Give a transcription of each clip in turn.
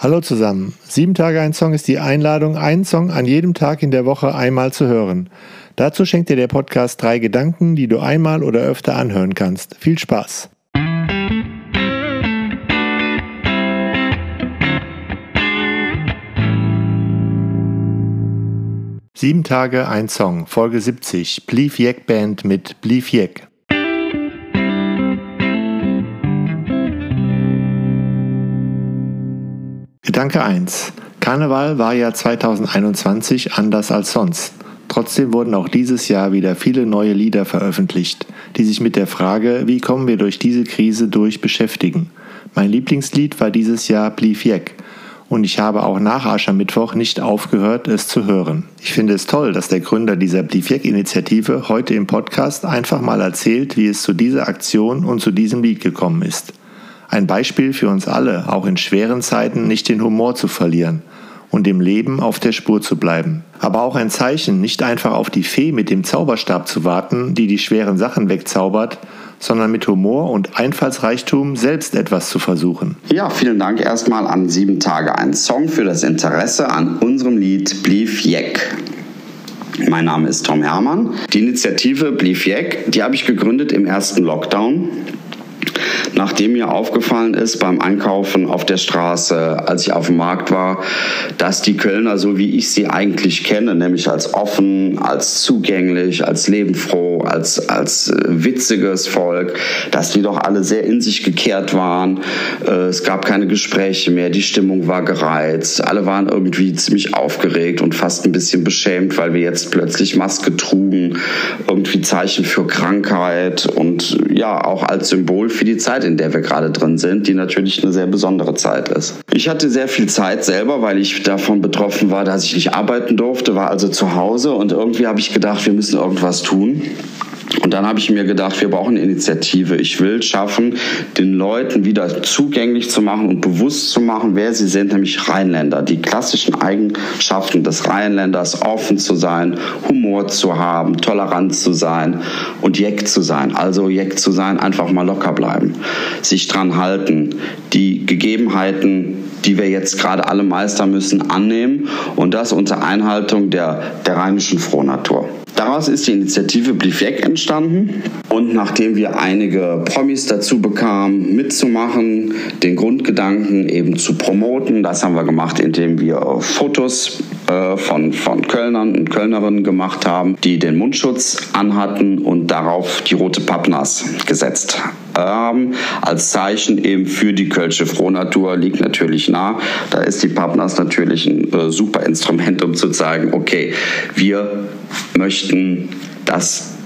Hallo zusammen. Sieben Tage ein Song ist die Einladung, einen Song an jedem Tag in der Woche einmal zu hören. Dazu schenkt dir der Podcast drei Gedanken, die du einmal oder öfter anhören kannst. Viel Spaß! Sieben Tage ein Song, Folge 70, Blief Jack Band mit Blief Jack. Gedanke 1. Karneval war ja 2021 anders als sonst. Trotzdem wurden auch dieses Jahr wieder viele neue Lieder veröffentlicht, die sich mit der Frage, wie kommen wir durch diese Krise durch, beschäftigen. Mein Lieblingslied war dieses Jahr Blief Jeck und ich habe auch nach Aschermittwoch nicht aufgehört, es zu hören. Ich finde es toll, dass der Gründer dieser Bliefjek-Initiative heute im Podcast einfach mal erzählt, wie es zu dieser Aktion und zu diesem Lied gekommen ist. Ein Beispiel für uns alle, auch in schweren Zeiten nicht den Humor zu verlieren und dem Leben auf der Spur zu bleiben. Aber auch ein Zeichen, nicht einfach auf die Fee mit dem Zauberstab zu warten, die die schweren Sachen wegzaubert, sondern mit Humor und Einfallsreichtum selbst etwas zu versuchen. Ja, vielen Dank erstmal an Sieben Tage ein Song für das Interesse an unserem Lied Blief Jeck. Mein Name ist Tom Hermann. Die Initiative Blief Jeck, die habe ich gegründet im ersten Lockdown nachdem mir aufgefallen ist beim Einkaufen auf der Straße, als ich auf dem Markt war, dass die Kölner, so wie ich sie eigentlich kenne, nämlich als offen, als zugänglich, als lebenfroh, als, als äh, witziges Volk, dass die doch alle sehr in sich gekehrt waren. Äh, es gab keine Gespräche mehr, die Stimmung war gereizt, alle waren irgendwie ziemlich aufgeregt und fast ein bisschen beschämt, weil wir jetzt plötzlich Maske trugen, irgendwie Zeichen für Krankheit und ja, auch als Symbol für die Zeit, in der wir gerade drin sind, die natürlich eine sehr besondere Zeit ist. Ich hatte sehr viel Zeit selber, weil ich davon betroffen war, dass ich nicht arbeiten durfte, war also zu Hause und irgendwie habe ich gedacht, wir müssen irgendwas tun. Und dann habe ich mir gedacht, wir brauchen eine Initiative. Ich will schaffen, den Leuten wieder zugänglich zu machen und bewusst zu machen, wer sie sind, nämlich Rheinländer. Die klassischen Eigenschaften des Rheinländers, offen zu sein, Humor zu haben, tolerant zu sein und Jeck zu sein. Also Jeck zu sein, einfach mal locker bleiben, sich dran halten, die Gegebenheiten die wir jetzt gerade alle meistern müssen, annehmen und das unter Einhaltung der, der rheinischen Frohnatur. Daraus ist die Initiative Blief weg entstanden. Und nachdem wir einige Promis dazu bekamen, mitzumachen, den Grundgedanken eben zu promoten, das haben wir gemacht, indem wir Fotos äh, von, von Kölnern und Kölnerinnen gemacht haben, die den Mundschutz anhatten und darauf die rote Pappnas gesetzt haben. Als Zeichen eben für die Kölsche Frohnatur liegt natürlich nah. Da ist die Pappnas natürlich ein äh, super Instrument, um zu zeigen, okay, wir möchten, dass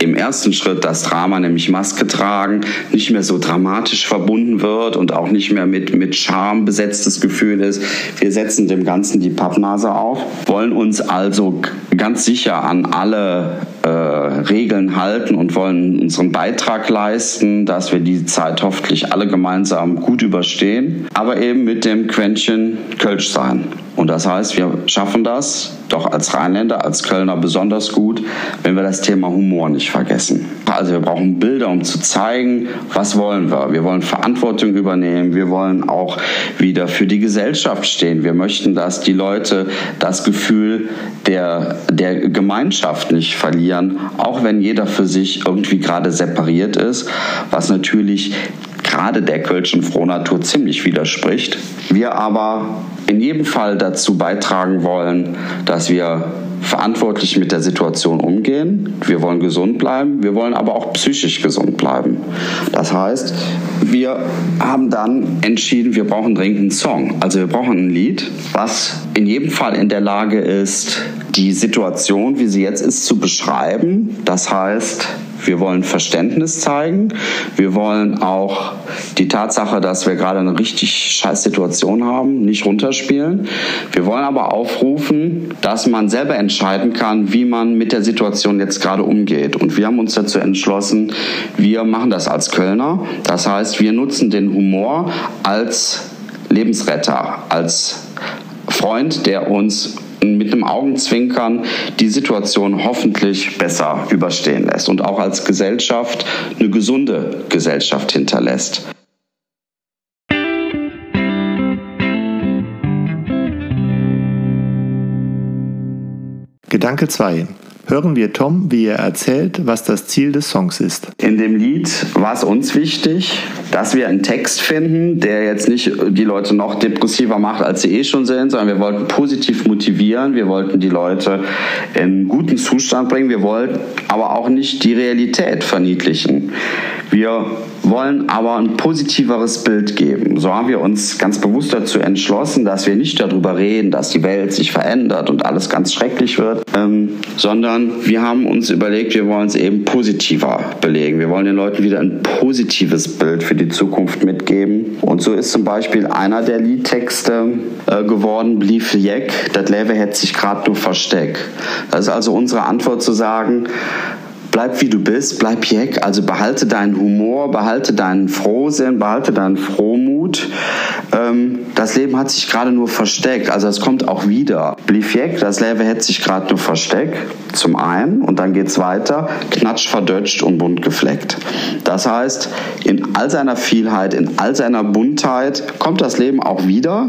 im ersten Schritt das Drama, nämlich Maske tragen, nicht mehr so dramatisch verbunden wird und auch nicht mehr mit, mit Scham besetztes Gefühl ist. Wir setzen dem Ganzen die Pappnase auf, wollen uns also ganz sicher an alle äh, Regeln halten und wollen unseren Beitrag leisten, dass wir die Zeit hoffentlich alle gemeinsam gut überstehen, aber eben mit dem Quäntchen Kölsch sein. Und das heißt, wir schaffen das doch als Rheinländer, als Kölner besonders gut, wenn wir das Thema Humor nicht vergessen. Also wir brauchen Bilder, um zu zeigen, was wollen wir. Wir wollen Verantwortung übernehmen. Wir wollen auch wieder für die Gesellschaft stehen. Wir möchten, dass die Leute das Gefühl der, der Gemeinschaft nicht verlieren, auch wenn jeder für sich irgendwie gerade separiert ist, was natürlich gerade der Kölschen Frohnatur ziemlich widerspricht. Wir aber in jedem Fall dazu beitragen wollen, dass wir verantwortlich mit der Situation umgehen. Wir wollen gesund bleiben, wir wollen aber auch psychisch gesund bleiben. Das heißt, wir haben dann entschieden, wir brauchen dringend einen Song. Also wir brauchen ein Lied, was in jedem Fall in der Lage ist, die Situation, wie sie jetzt ist, zu beschreiben. Das heißt, wir wollen Verständnis zeigen. Wir wollen auch die Tatsache, dass wir gerade eine richtig scheiß Situation haben, nicht runterspielen. Wir wollen aber aufrufen, dass man selber entscheiden kann, wie man mit der Situation jetzt gerade umgeht. Und wir haben uns dazu entschlossen, wir machen das als Kölner. Das heißt, wir nutzen den Humor als Lebensretter, als Freund, der uns mit einem Augenzwinkern die Situation hoffentlich besser überstehen lässt und auch als Gesellschaft eine gesunde Gesellschaft hinterlässt. Gedanke 2 hören wir Tom, wie er erzählt, was das Ziel des Songs ist. In dem Lied war es uns wichtig, dass wir einen Text finden, der jetzt nicht die Leute noch depressiver macht, als sie eh schon sind, sondern wir wollten positiv motivieren, wir wollten die Leute in einen guten Zustand bringen, wir wollten aber auch nicht die Realität verniedlichen. Wir wollen aber ein positiveres Bild geben. So haben wir uns ganz bewusst dazu entschlossen, dass wir nicht darüber reden, dass die Welt sich verändert und alles ganz schrecklich wird, ähm, sondern wir haben uns überlegt, wir wollen es eben positiver belegen. Wir wollen den Leuten wieder ein positives Bild für die Zukunft mitgeben. Und so ist zum Beispiel einer der Liedtexte äh, geworden, Blief Jeck, das Leben hätte sich gerade nur versteckt. Das ist also unsere Antwort zu sagen, bleib wie du bist, bleib jeck, also behalte deinen Humor, behalte deinen Frohsinn, behalte deinen Frohmut. Ähm, das Leben hat sich gerade nur versteckt, also es kommt auch wieder. Blieb jeck, das Leben hätte sich gerade nur versteckt, zum einen, und dann geht's weiter, knatsch verdötscht und bunt gefleckt. Das heißt, in all seiner Vielheit, in all seiner Buntheit kommt das Leben auch wieder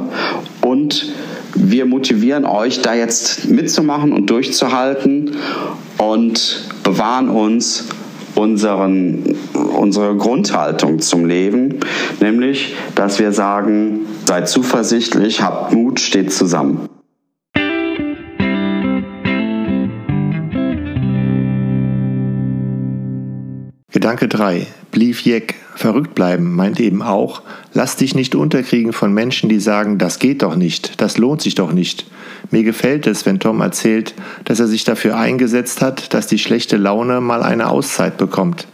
und wir motivieren euch, da jetzt mitzumachen und durchzuhalten und bewahren uns unseren, unsere Grundhaltung zum Leben, nämlich, dass wir sagen, seid zuversichtlich, habt Mut, steht zusammen. Gedanke 3. Blief Jeck. Verrückt bleiben meint eben auch, lass dich nicht unterkriegen von Menschen, die sagen, das geht doch nicht, das lohnt sich doch nicht. Mir gefällt es, wenn Tom erzählt, dass er sich dafür eingesetzt hat, dass die schlechte Laune mal eine Auszeit bekommt.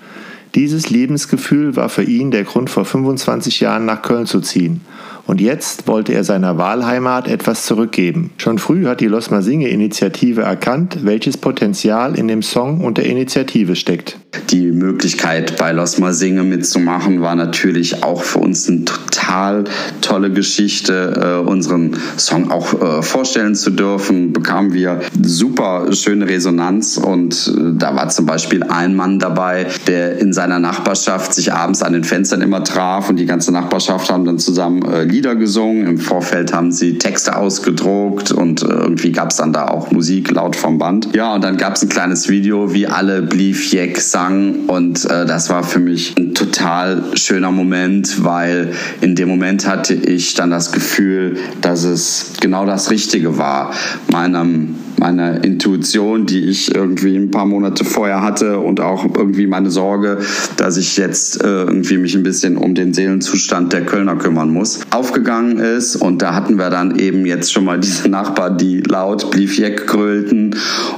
Dieses Lebensgefühl war für ihn der Grund, vor 25 Jahren nach Köln zu ziehen und jetzt wollte er seiner Wahlheimat etwas zurückgeben. Schon früh hat die Los Masinge Initiative erkannt, welches Potenzial in dem Song und der Initiative steckt. Die Möglichkeit bei Los Masinge mitzumachen war natürlich auch für uns eine total tolle Geschichte. Äh, unseren Song auch äh, vorstellen zu dürfen, bekamen wir super schöne Resonanz und äh, da war zum Beispiel ein Mann dabei, der in seiner Nachbarschaft sich abends an den Fenstern immer traf und die ganze Nachbarschaft haben dann zusammen äh, Lieder gesungen. Im Vorfeld haben sie Texte ausgedruckt und äh, irgendwie gab es dann da auch Musik laut vom Band. Ja, und dann gab es ein kleines Video, wie alle Blief Jeck sangen und äh, das war für mich ein total schöner Moment, weil in dem Moment hatte ich dann das Gefühl, dass es genau das Richtige war, meinem meiner Intuition, die ich irgendwie ein paar Monate vorher hatte und auch irgendwie meine Sorge, dass ich jetzt äh, irgendwie mich ein bisschen um den Seelenzustand der Kölner kümmern muss, aufgegangen ist. Und da hatten wir dann eben jetzt schon mal diese Nachbarn, die laut Bliefjeck grölten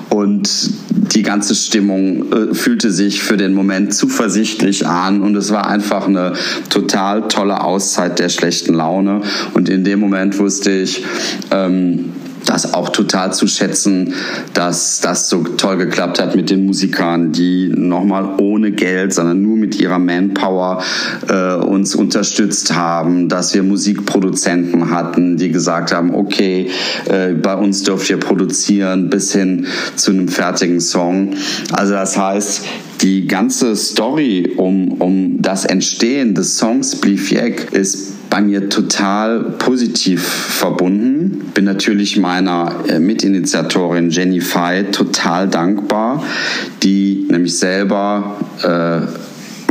und die ganze Stimmung äh, fühlte sich für den Moment zuversichtlich an und es war einfach eine total tolle Auszeit der schlechten Laune. Und in dem Moment wusste ich, ähm, das auch total zu schätzen, dass das so toll geklappt hat mit den Musikern, die nochmal ohne Geld, sondern nur mit ihrer Manpower äh, uns unterstützt haben, dass wir Musikproduzenten hatten, die gesagt haben, okay, äh, bei uns dürft ihr produzieren bis hin zu einem fertigen Song. Also das heißt, die ganze Story um, um das Entstehen des Songs Blief Jack ist bei mir total positiv verbunden. Bin natürlich meiner äh, Mitinitiatorin Jenny Fay total dankbar, die nämlich selber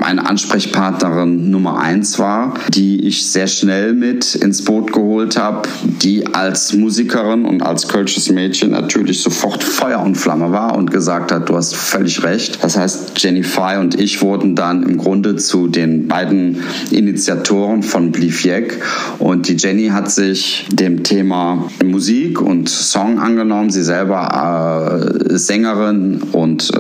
meine Ansprechpartnerin Nummer eins war, die ich sehr schnell mit ins Boot geholt habe, die als Musikerin und als kölsches Mädchen natürlich sofort Feuer und Flamme war und gesagt hat, du hast völlig recht. Das heißt, Jennifer und ich wurden dann im Grunde zu den beiden Initiatoren von Bliefjek und die Jenny hat sich dem Thema Musik und Song angenommen. Sie selber äh, Sängerin und äh,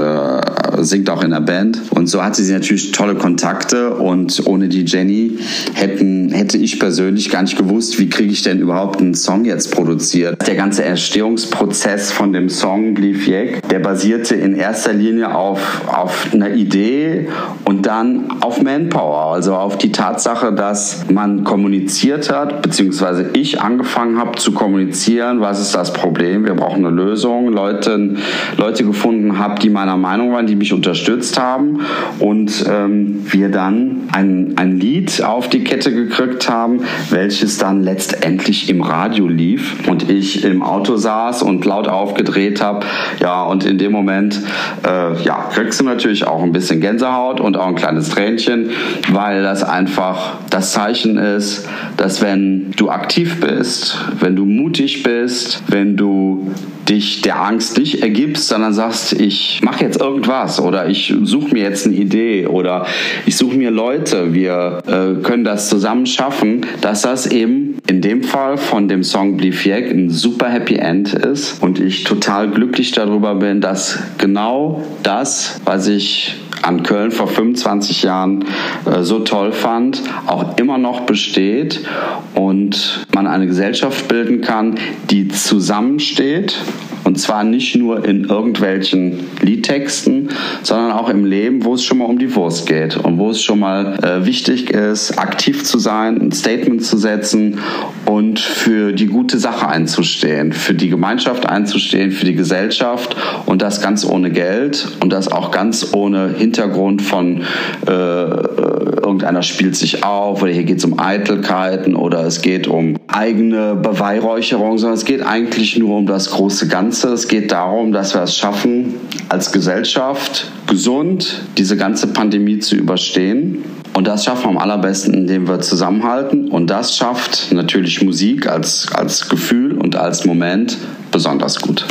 singt auch in der Band. Und so hatte sie natürlich tolle Kontakte und ohne die Jenny hätten, hätte ich persönlich gar nicht gewusst, wie kriege ich denn überhaupt einen Song jetzt produziert. Der ganze Erstehungsprozess von dem Song Blief Jeck, der basierte in erster Linie auf, auf einer Idee und dann auf Manpower, also auf die Tatsache, dass man kommuniziert hat, beziehungsweise ich angefangen habe zu kommunizieren, was ist das Problem, wir brauchen eine Lösung, Leute, Leute gefunden habe, die meiner Meinung waren, die mich unterstützt haben und ähm, wir dann ein, ein Lied auf die Kette gekriegt haben, welches dann letztendlich im Radio lief und ich im Auto saß und laut aufgedreht habe. Ja, und in dem Moment, äh, ja, kriegst du natürlich auch ein bisschen Gänsehaut und auch ein kleines Tränchen, weil das einfach das Zeichen ist, dass wenn du aktiv bist, wenn du mutig bist, wenn du dich der Angst nicht ergibst, sondern sagst, ich mache jetzt irgendwas oder ich suche mir jetzt eine Idee oder ich suche mir Leute, wir äh, können das zusammen schaffen, dass das eben in dem Fall von dem Song Blifiek ein super Happy End ist und ich total glücklich darüber bin, dass genau das, was ich an Köln vor 25 Jahren äh, so toll fand, auch immer noch besteht und man eine Gesellschaft bilden kann, die zusammensteht und zwar nicht nur in irgendwelchen Liedtexten, sondern auch im Leben, wo es schon mal um die Wurst geht und wo es schon mal äh, wichtig ist, aktiv zu sein, ein Statement zu setzen und für die gute Sache einzustehen, für die Gemeinschaft einzustehen, für die Gesellschaft und das ganz ohne Geld und das auch ganz ohne Hintergrund von äh, irgendeiner spielt sich auf oder hier geht es um Eitelkeiten oder es geht um eigene Beweihräucherung, sondern es geht eigentlich nur um das große Ganze. Es geht darum, dass wir es schaffen, als Gesellschaft gesund diese ganze Pandemie zu überstehen. Und das schaffen wir am allerbesten, indem wir zusammenhalten. Und das schafft natürlich Musik als, als Gefühl und als Moment besonders gut.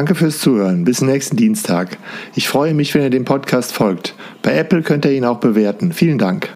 Danke fürs Zuhören. Bis nächsten Dienstag. Ich freue mich, wenn ihr dem Podcast folgt. Bei Apple könnt ihr ihn auch bewerten. Vielen Dank.